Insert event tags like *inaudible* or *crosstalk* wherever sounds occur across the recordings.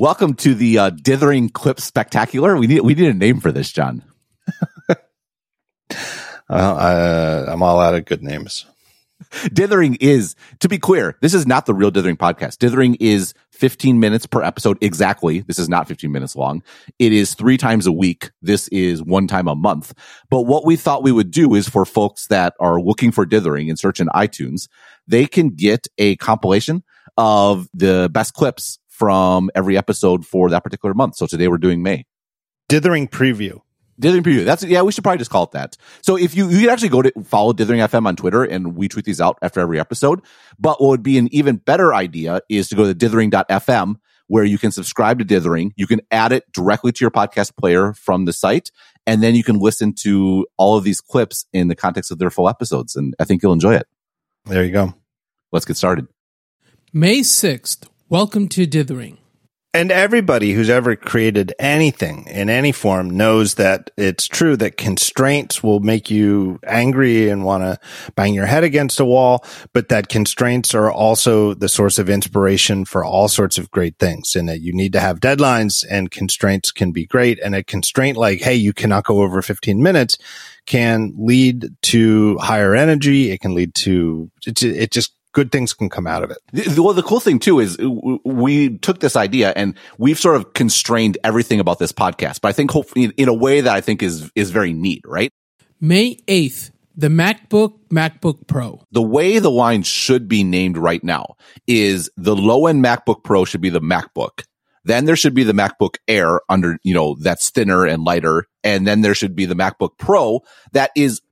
Welcome to the uh, Dithering Clip Spectacular. We need we need a name for this, John. *laughs* uh, I'm all out of good names. Dithering is, to be clear, this is not the real Dithering podcast. Dithering is 15 minutes per episode exactly. This is not 15 minutes long. It is three times a week. This is one time a month. But what we thought we would do is for folks that are looking for Dithering and search in iTunes, they can get a compilation of the best clips from every episode for that particular month. So today we're doing May. Dithering preview. Dithering preview. That's yeah. We should probably just call it that. So if you you can actually go to follow Dithering FM on Twitter, and we tweet these out after every episode. But what would be an even better idea is to go to dithering.fm where you can subscribe to Dithering. You can add it directly to your podcast player from the site, and then you can listen to all of these clips in the context of their full episodes. And I think you'll enjoy it. There you go. Let's get started. May 6th. Welcome to Dithering. And everybody who's ever created anything in any form knows that it's true that constraints will make you angry and want to bang your head against a wall, but that constraints are also the source of inspiration for all sorts of great things and that you need to have deadlines and constraints can be great. And a constraint like, Hey, you cannot go over 15 minutes can lead to higher energy. It can lead to, it, just good things can come out of it. Well, the cool thing too is we took this idea and we've sort of constrained everything about this podcast, but I think hopefully in a way that I think is, is very neat, right? May 8th, the MacBook, MacBook Pro. The way the line should be named right now is the low end MacBook Pro should be the MacBook. Then there should be the MacBook Air under, you know, that's thinner and lighter. And then there should be the MacBook Pro that is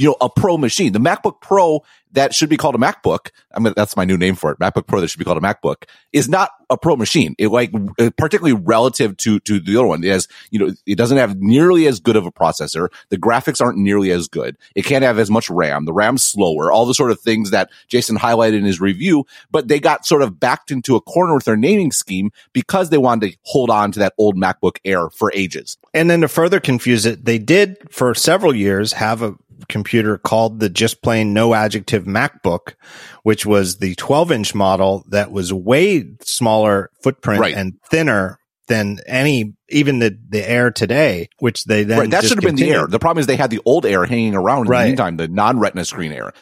you know, a pro machine. The MacBook Pro that should be called a MacBook. I mean, that's my new name for it. MacBook Pro that should be called a MacBook is not a pro machine. It like, particularly relative to, to the other one. It has, you know, it doesn't have nearly as good of a processor. The graphics aren't nearly as good. It can't have as much RAM. The RAM's slower, all the sort of things that Jason highlighted in his review, but they got sort of backed into a corner with their naming scheme because they wanted to hold on to that old MacBook Air for ages. And then to further confuse it, they did for several years have a computer called the just plain no adjective MacBook, which was the 12 inch model that was way smaller footprint right. and thinner than any, even the, the Air today, which they then. Right, that should have been the Air. The problem is they had the old Air hanging around in right. the meantime, the non retina screen Air.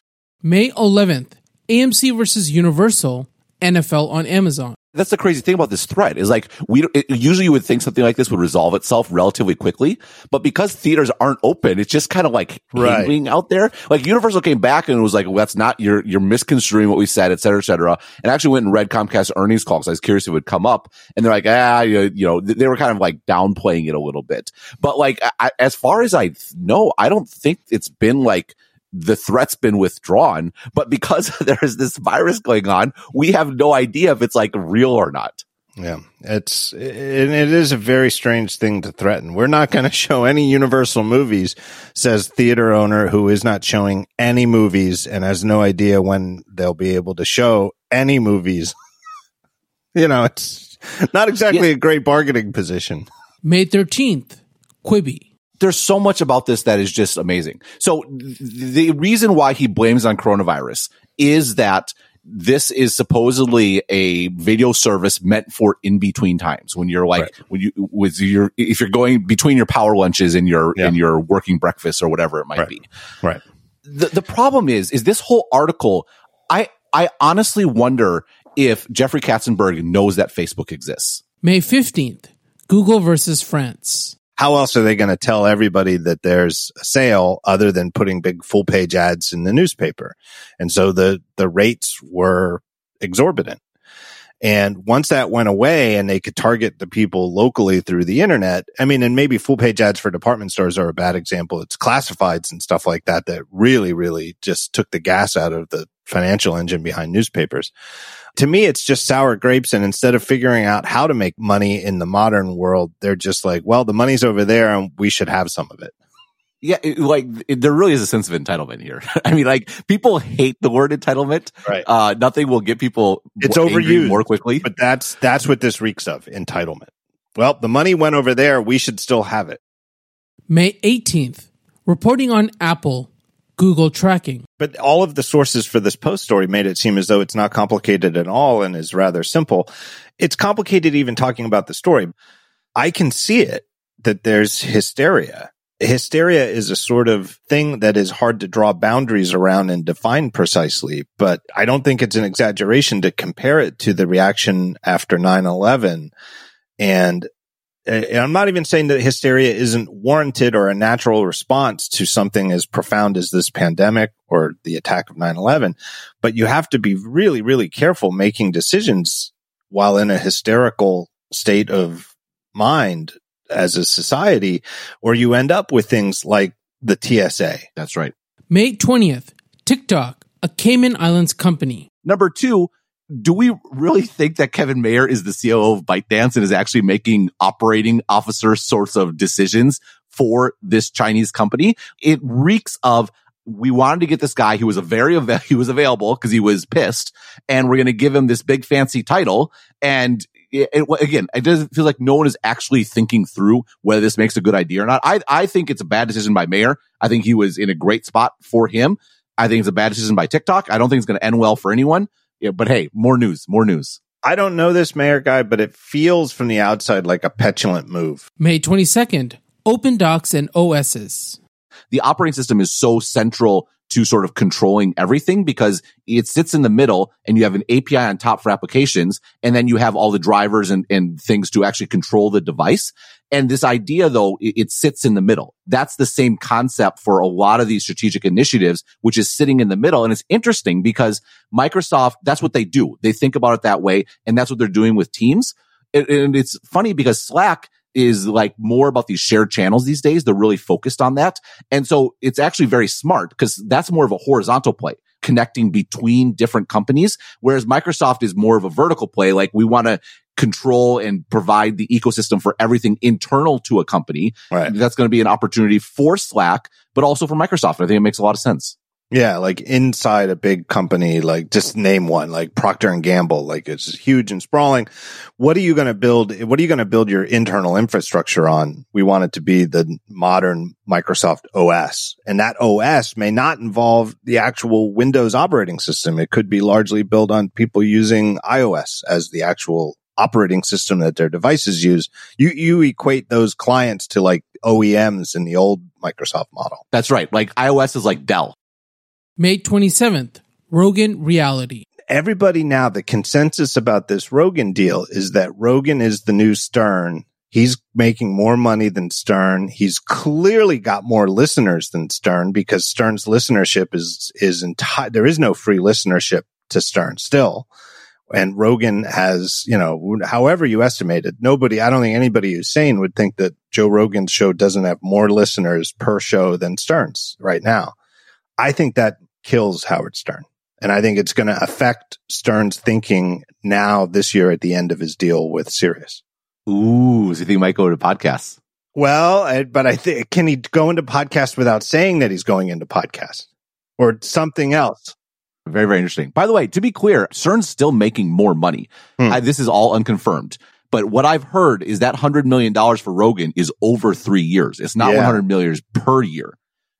May 11th, AMC versus Universal, NFL on Amazon that's the crazy thing about this thread is like we it, usually you would think something like this would resolve itself relatively quickly, but because theaters aren't open, it's just kind of like right. hanging out there. Like Universal came back and was like, well, "That's not you're you're misconstruing what we said, et cetera, et cetera." And actually went and read Comcast earnings call because I was curious if it would come up, and they're like, "Ah, you, you know," they were kind of like downplaying it a little bit. But like I, as far as I know, I don't think it's been like the threat's been withdrawn, but because *laughs* there's this virus going on, we have no idea if it's like real or not. Yeah, it's it, it is a very strange thing to threaten. We're not going *laughs* to show any Universal movies, says theater owner who is not showing any movies and has no idea when they'll be able to show any movies. *laughs* you know, it's not exactly yeah. a great bargaining position. May 13th, Quibi there's so much about this that is just amazing. So the reason why he blames on coronavirus is that this is supposedly a video service meant for in between times when you're like right. when you with your if you're going between your power lunches and your yeah. and your working breakfast or whatever it might right. be. Right. The the problem is is this whole article I I honestly wonder if Jeffrey Katzenberg knows that Facebook exists. May 15th, Google versus France how else are they going to tell everybody that there's a sale other than putting big full page ads in the newspaper? And so the, the rates were exorbitant. And once that went away and they could target the people locally through the internet, I mean, and maybe full page ads for department stores are a bad example. It's classifieds and stuff like that that really, really just took the gas out of the financial engine behind newspapers to me, it's just sour grapes. And instead of figuring out how to make money in the modern world, they're just like, well, the money's over there and we should have some of it. Yeah, it, like it, there really is a sense of entitlement here. *laughs* I mean, like people hate the word entitlement. Right. Uh, nothing will get people. It's overused more quickly. But that's that's what this reeks of entitlement. Well, the money went over there. We should still have it. May eighteenth, reporting on Apple, Google tracking. But all of the sources for this post story made it seem as though it's not complicated at all and is rather simple. It's complicated even talking about the story. I can see it that there's hysteria. Hysteria is a sort of thing that is hard to draw boundaries around and define precisely, but I don't think it's an exaggeration to compare it to the reaction after 9-11. And eh, and I'm not even saying that hysteria isn't warranted or a natural response to something as profound as this pandemic or the attack of 9-11, but you have to be really, really careful making decisions while in a hysterical state of mind as a society, or you end up with things like the TSA. That's right. May 20th, TikTok, a Cayman Islands company. Number two, do we really think that Kevin Mayer is the CEO of ByteDance and is actually making operating officer sorts of decisions for this Chinese company? It reeks of we wanted to get this guy who was a very av- *laughs* he was available because he was pissed, and we're going to give him this big fancy title. And it, it, again, it doesn't feel like no one is actually thinking through whether this makes a good idea or not. I I think it's a bad decision by Mayer. I think he was in a great spot for him. I think it's a bad decision by TikTok. I don't think it's going to end well for anyone. Yeah, but hey, more news, more news. I don't know this Mayer guy, but it feels from the outside like a petulant move. May 22nd, Open Docs and OSs. The operating system is so central to sort of controlling everything because it sits in the middle and you have an API on top for applications. And then you have all the drivers and, and things to actually control the device. And this idea though, it, it, sits in the middle. That's the same concept for a lot of these strategic initiatives, which is sitting in the middle. And it's interesting because Microsoft, that's what they do. They think about it that way. And that's what they're doing with teams. And, and it's funny because Slack, is like more about these shared channels these days. They're really focused on that. And so it's actually very smart because that's more of a horizontal play connecting between different companies. Whereas Microsoft is more of a vertical play. Like we want to control and provide the ecosystem for everything internal to a company. Right. That's going to be an opportunity for Slack, but also for Microsoft. I think it makes a lot of sense. Yeah, like inside a big company, like just name one, like Procter and Gamble, like it's huge and sprawling. What are you going to build? What are you going to build your internal infrastructure on? We want it to be the modern Microsoft OS and that OS may not involve the actual Windows operating system. It could be largely built on people using iOS as the actual operating system that their devices use. You, you equate those clients to like OEMs in the old Microsoft model. That's right. Like iOS is like Dell. May 27th, Rogan Reality. Everybody now, the consensus about this Rogan deal is that Rogan is the new Stern. He's making more money than Stern. He's clearly got more listeners than Stern because Stern's listenership is, is entire. There is no free listenership to Stern still. And Rogan has, you know, however you estimate it, nobody, I don't think anybody who's sane would think that Joe Rogan's show doesn't have more listeners per show than Stern's right now. I think that kills Howard Stern. And I think it's going to affect Stern's thinking now this year at the end of his deal with Sirius. Ooh, so you think he might go to podcasts? Well, I, but I think, can he go into podcast without saying that he's going into podcast or something else? Very, very interesting. By the way, to be clear, Stern's still making more money. Hmm. I, this is all unconfirmed. But what I've heard is that $100 million for Rogan is over three years. It's not yeah. 100 million per year.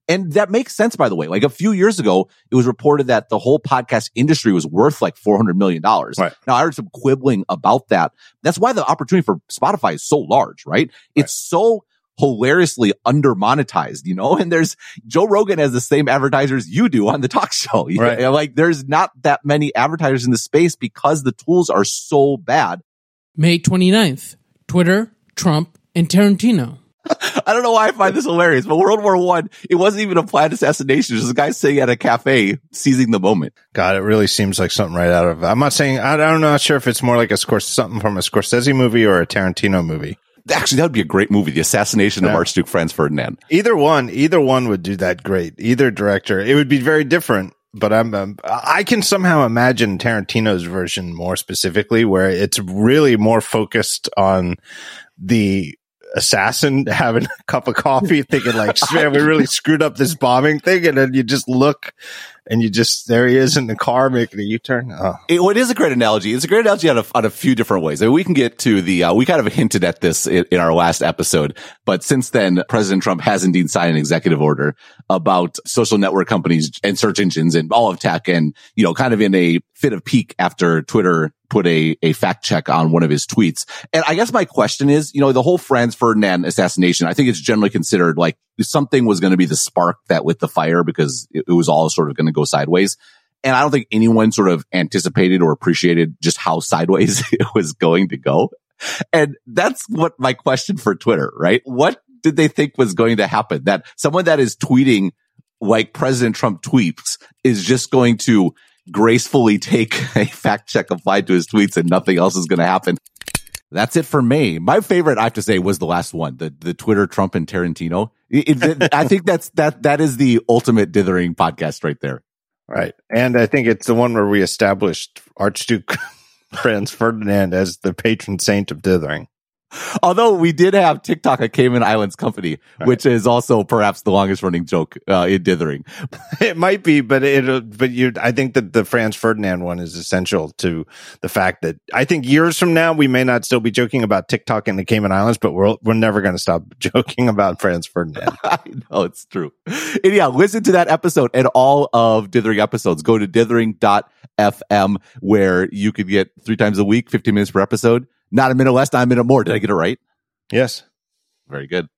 And that makes sense, by the way. Like a few years ago, it was reported that the whole podcast industry was worth like $400 million. Right. Now I heard some quibbling about that. That's why the opportunity for Spotify is so large, right? right. It's so hilariously under monetized, you know, *laughs* and there's Joe Rogan has the same advertisers you do on the talk show. Right. Know? Like there's not that many advertisers in the space because the tools are so bad. May 29th, Twitter, Trump, and Tarantino. *laughs* I don't know why I find this hilarious, but World War One, it wasn't even a planned assassination. It was a guy sitting at a cafe seizing the moment. God, it really seems like something right out of. I'm not saying I, I'm not sure if it's more like a Scors- something from a Scorsese movie or a Tarantino movie. Actually, that would be a great movie. The assassination yeah. of Archduke Franz Ferdinand. Either one, either one would do that great. Either director, it would be very different. But I'm, um, I can somehow imagine Tarantino's version more specifically, where it's really more focused on the assassin *laughs* having a cup of coffee thinking like, man, we really screwed up this bombing thing. And then you just look and you just there he is in the car making a U-turn. Oh. It, well, it is a great analogy. It's a great analogy on a, on a few different ways. I mean, we can get to the, uh, we kind of hinted at this in, in, our last episode, but since then, President Trump has indeed signed an executive order about social network companies and search engines and all of tech and, you know, kind of in a fit of pique after Twitter put a, a fact check on one of his tweets. And I guess my question is, you know, the whole Franz Ferdinand assassination, I think it's generally considered like something was going to be the spark that lit the fire because it, it was all sort of going to go sideways. And I don't think anyone sort of anticipated or appreciated just how sideways *laughs* it was going to go. And that's what my question for Twitter, right? What did they think was going to happen? That someone that is tweeting like President Trump tweets is just going to gracefully take *laughs* a fact check applied to his tweets and nothing else is going to happen. That's it for me. My favorite, I have to say, was the last one, the the Twitter Trump and Tarantino. It, it, I think that's that that is the ultimate dithering podcast right there. Right, and I think it's the one where we established Archduke *laughs* Franz Ferdinand as the patron saint of dithering. *laughs* Although we did have TikTok a Cayman Islands company, right. which is also perhaps the longest running joke uh, in dithering. *laughs* It might be, but it but you I think that the Franz Ferdinand one is essential to the fact that I think years from now we may not still be joking about TikTok in the Cayman Islands, but we're we're never going to stop *laughs* joking about Franz Ferdinand. I know it's true. Anyhow, listen to that episode and all of dithering episodes. Go to dithering.fm where you could get three times a week, 15 minutes per episode not a minute less, not a minute more. Did I get it right? Yes. Very good.